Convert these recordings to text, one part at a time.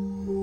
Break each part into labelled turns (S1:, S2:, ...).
S1: Mm-hmm.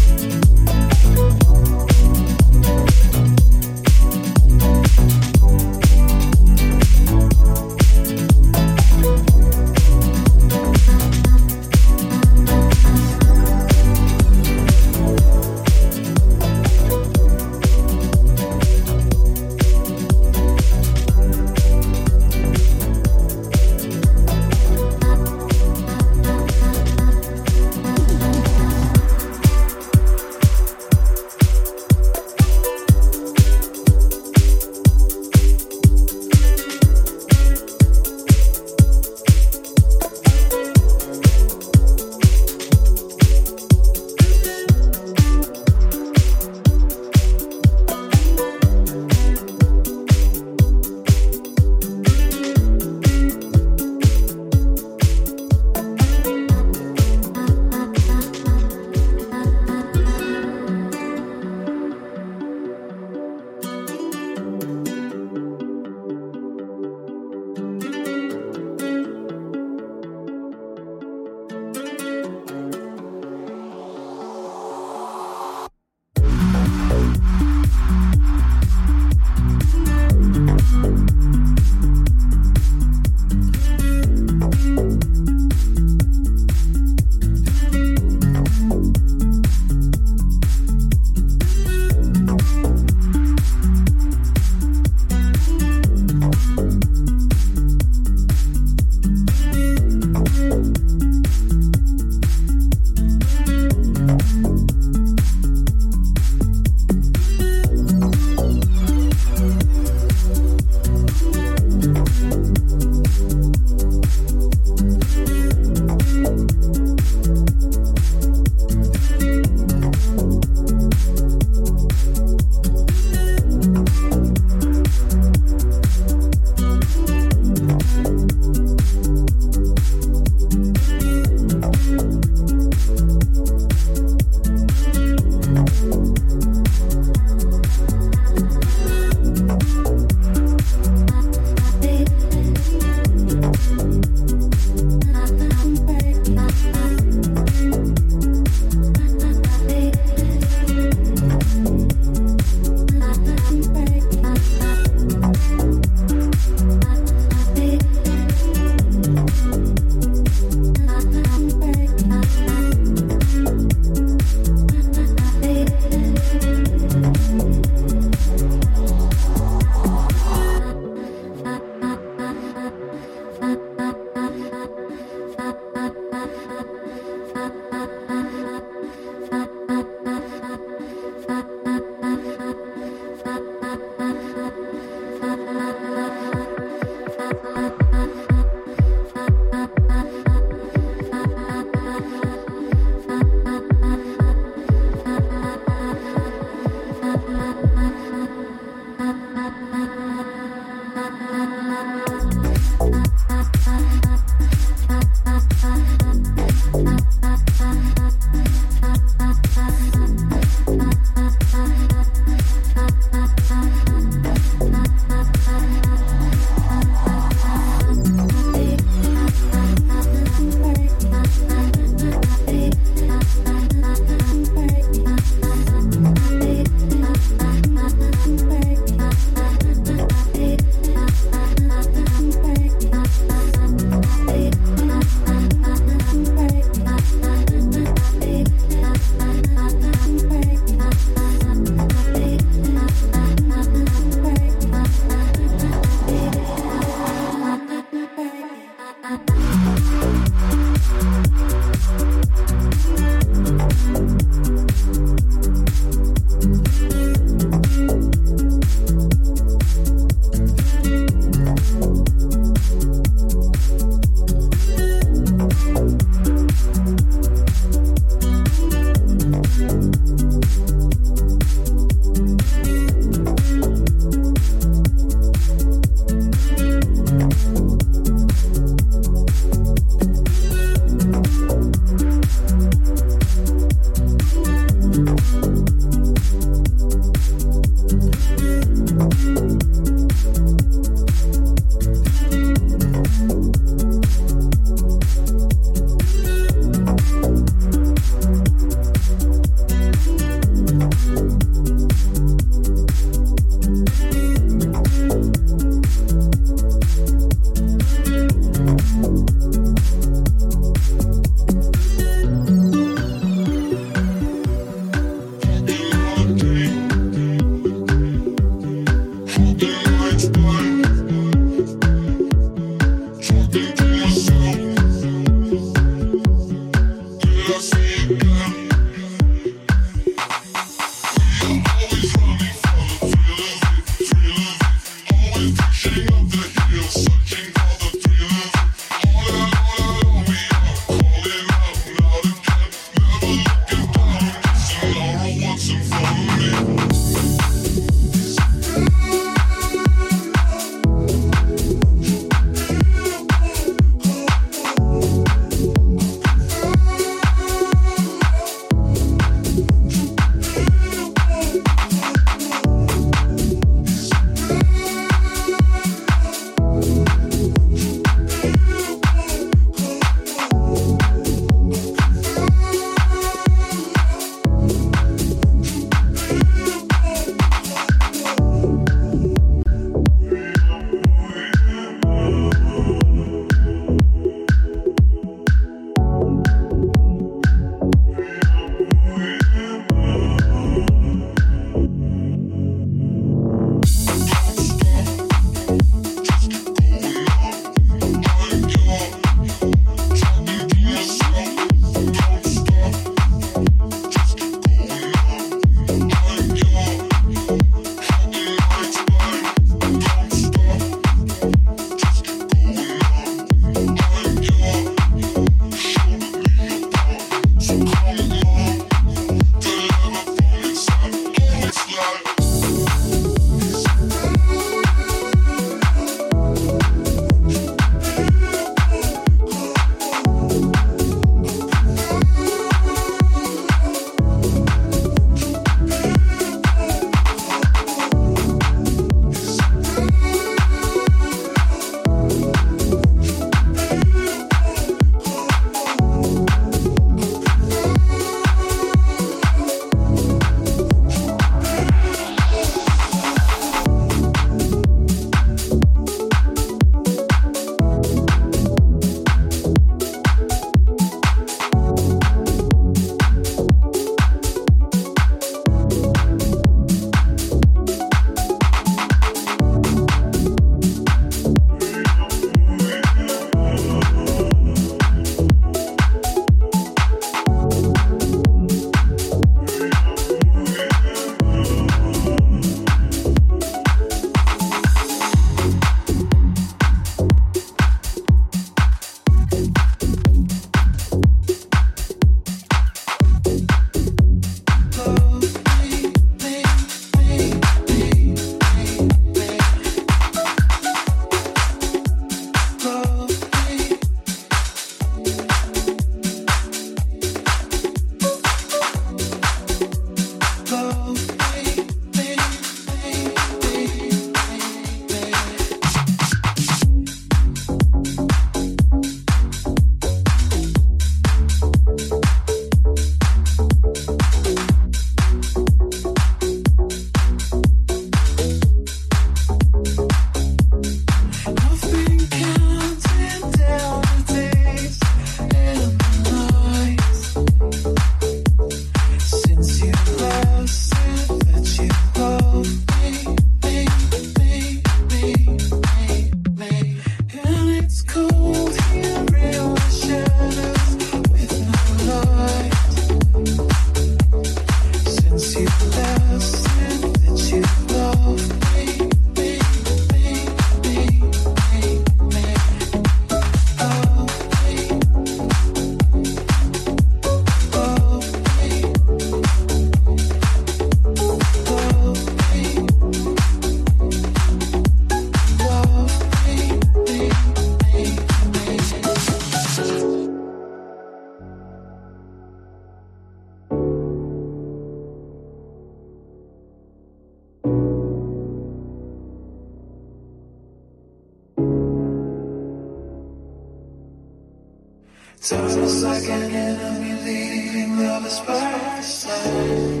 S1: Leading lovers